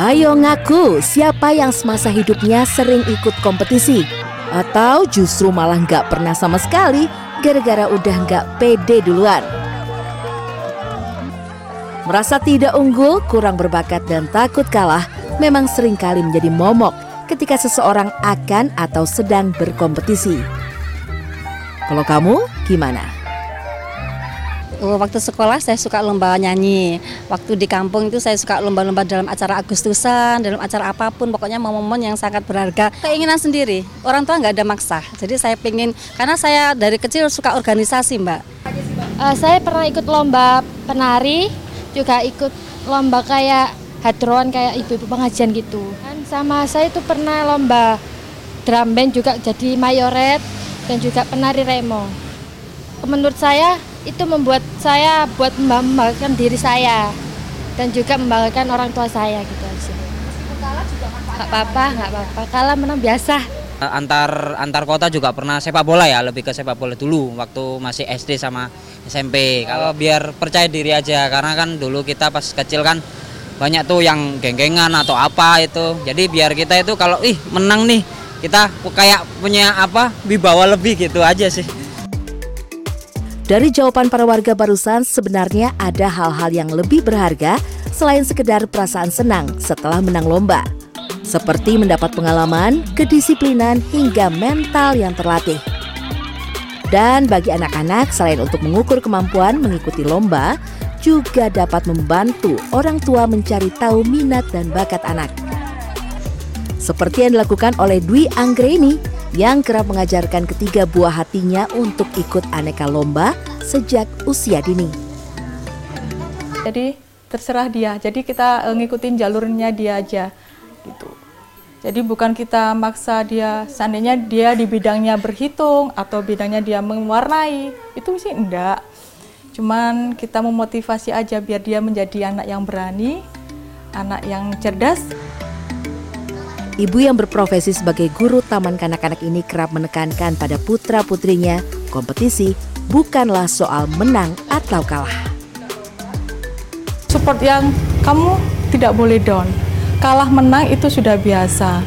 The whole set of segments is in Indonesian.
Hayo ngaku siapa yang semasa hidupnya sering ikut kompetisi atau justru malah nggak pernah sama sekali gara-gara udah nggak pede duluan. Merasa tidak unggul, kurang berbakat dan takut kalah memang sering kali menjadi momok ketika seseorang akan atau sedang berkompetisi. Kalau kamu gimana? Oh, waktu sekolah saya suka lomba nyanyi. Waktu di kampung itu saya suka lomba-lomba dalam acara Agustusan, dalam acara apa pun. Pokoknya momen-momen yang sangat berharga. Keinginan sendiri. Orang tua nggak ada maksa. Jadi saya pengen, karena saya dari kecil suka organisasi mbak. Uh, saya pernah ikut lomba penari, juga ikut lomba kayak hadron kayak ibu-ibu pengajian gitu. Dan sama saya itu pernah lomba drum band juga jadi mayoret dan juga penari remo. Menurut saya itu membuat saya buat membanggakan diri saya dan juga membanggakan orang tua saya gitu aja. Nggak apa-apa, nggak apa-apa. Kalah menang biasa. Antar antar kota juga pernah sepak bola ya, lebih ke sepak bola dulu waktu masih SD sama SMP. Kalau biar percaya diri aja karena kan dulu kita pas kecil kan banyak tuh yang geng-gengan atau apa itu. Jadi biar kita itu kalau ih menang nih kita kayak punya apa wibawa lebih gitu aja sih. Dari jawaban para warga barusan, sebenarnya ada hal-hal yang lebih berharga selain sekedar perasaan senang setelah menang lomba. Seperti mendapat pengalaman, kedisiplinan, hingga mental yang terlatih. Dan bagi anak-anak, selain untuk mengukur kemampuan mengikuti lomba, juga dapat membantu orang tua mencari tahu minat dan bakat anak. Seperti yang dilakukan oleh Dwi Anggreni yang kerap mengajarkan ketiga buah hatinya untuk ikut aneka lomba sejak usia dini. Jadi terserah dia. Jadi kita eh, ngikutin jalurnya dia aja gitu. Jadi bukan kita maksa dia, seandainya dia di bidangnya berhitung atau bidangnya dia mewarnai, itu sih enggak. Cuman kita memotivasi aja biar dia menjadi anak yang berani, anak yang cerdas, Ibu yang berprofesi sebagai guru taman kanak-kanak ini kerap menekankan pada putra-putrinya, kompetisi bukanlah soal menang atau kalah. Support yang kamu tidak boleh down. Kalah menang itu sudah biasa.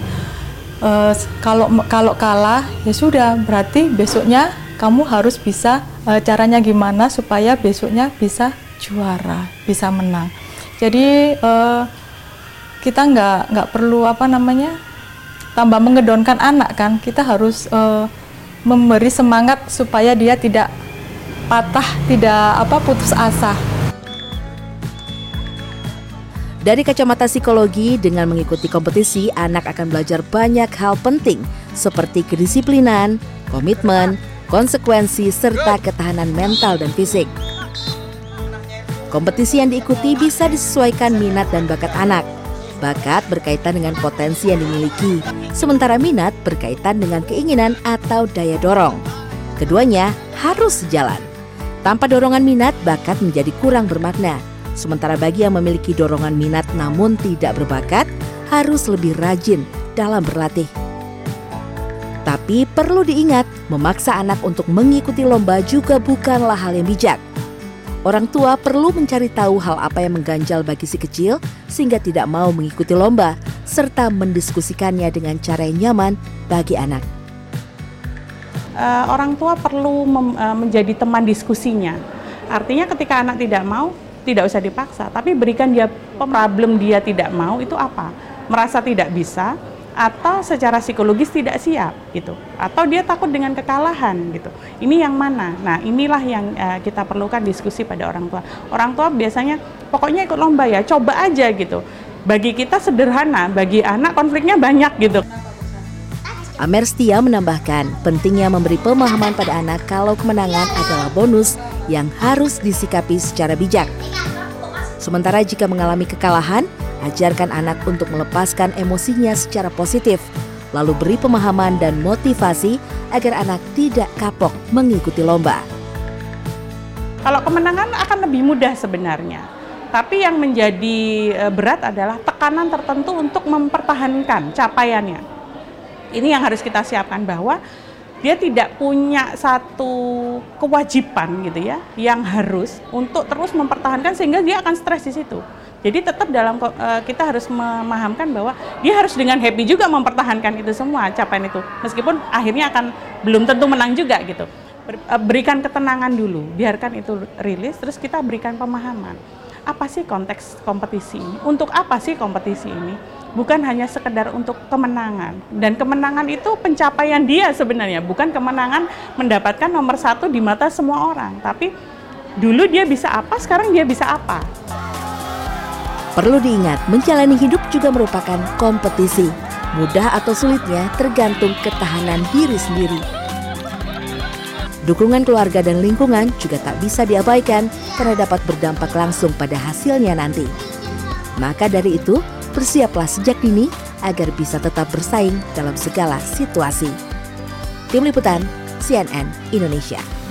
Uh, kalau kalau kalah ya sudah berarti besoknya kamu harus bisa uh, caranya gimana supaya besoknya bisa juara, bisa menang. Jadi uh, kita nggak nggak perlu apa namanya tambah mengedonkan anak kan kita harus uh, memberi semangat supaya dia tidak patah tidak apa putus asa dari kacamata psikologi, dengan mengikuti kompetisi, anak akan belajar banyak hal penting seperti kedisiplinan, komitmen, konsekuensi, serta ketahanan mental dan fisik. Kompetisi yang diikuti bisa disesuaikan minat dan bakat anak. Bakat berkaitan dengan potensi yang dimiliki, sementara minat berkaitan dengan keinginan atau daya dorong. Keduanya harus sejalan. Tanpa dorongan minat, bakat menjadi kurang bermakna. Sementara bagi yang memiliki dorongan minat namun tidak berbakat, harus lebih rajin dalam berlatih. Tapi perlu diingat, memaksa anak untuk mengikuti lomba juga bukanlah hal yang bijak. Orang tua perlu mencari tahu hal apa yang mengganjal bagi si kecil sehingga tidak mau mengikuti lomba serta mendiskusikannya dengan cara yang nyaman bagi anak. Uh, orang tua perlu uh, menjadi teman diskusinya. Artinya ketika anak tidak mau, tidak usah dipaksa, tapi berikan dia problem dia tidak mau itu apa? Merasa tidak bisa, atau secara psikologis tidak siap gitu. Atau dia takut dengan kekalahan gitu. Ini yang mana? Nah inilah yang uh, kita perlukan diskusi pada orang tua. Orang tua biasanya pokoknya ikut lomba ya coba aja gitu. Bagi kita sederhana bagi anak konfliknya banyak gitu. Amer Setia menambahkan pentingnya memberi pemahaman pada anak kalau kemenangan adalah bonus yang harus disikapi secara bijak. Sementara jika mengalami kekalahan, Ajarkan anak untuk melepaskan emosinya secara positif, lalu beri pemahaman dan motivasi agar anak tidak kapok mengikuti lomba. Kalau kemenangan akan lebih mudah sebenarnya, tapi yang menjadi e, berat adalah tekanan tertentu untuk mempertahankan capaiannya. Ini yang harus kita siapkan bahwa dia tidak punya satu kewajiban gitu ya yang harus untuk terus mempertahankan sehingga dia akan stres di situ. Jadi tetap dalam uh, kita harus memahamkan bahwa dia harus dengan happy juga mempertahankan itu semua capaian itu. Meskipun akhirnya akan belum tentu menang juga gitu. Eh, berikan ketenangan dulu, biarkan itu rilis terus kita berikan pemahaman. Apa sih konteks kompetisi ini? Untuk apa sih kompetisi ini? Bukan hanya sekedar untuk kemenangan. Dan kemenangan itu pencapaian dia sebenarnya bukan kemenangan mendapatkan nomor satu di mata semua orang. Tapi dulu dia bisa apa sekarang dia bisa apa. Perlu diingat menjalani hidup juga merupakan kompetisi. Mudah atau sulitnya tergantung ketahanan diri sendiri. Dukungan keluarga dan lingkungan juga tak bisa diabaikan karena dapat berdampak langsung pada hasilnya nanti. Maka dari itu, bersiaplah sejak dini agar bisa tetap bersaing dalam segala situasi. Tim Liputan CNN Indonesia.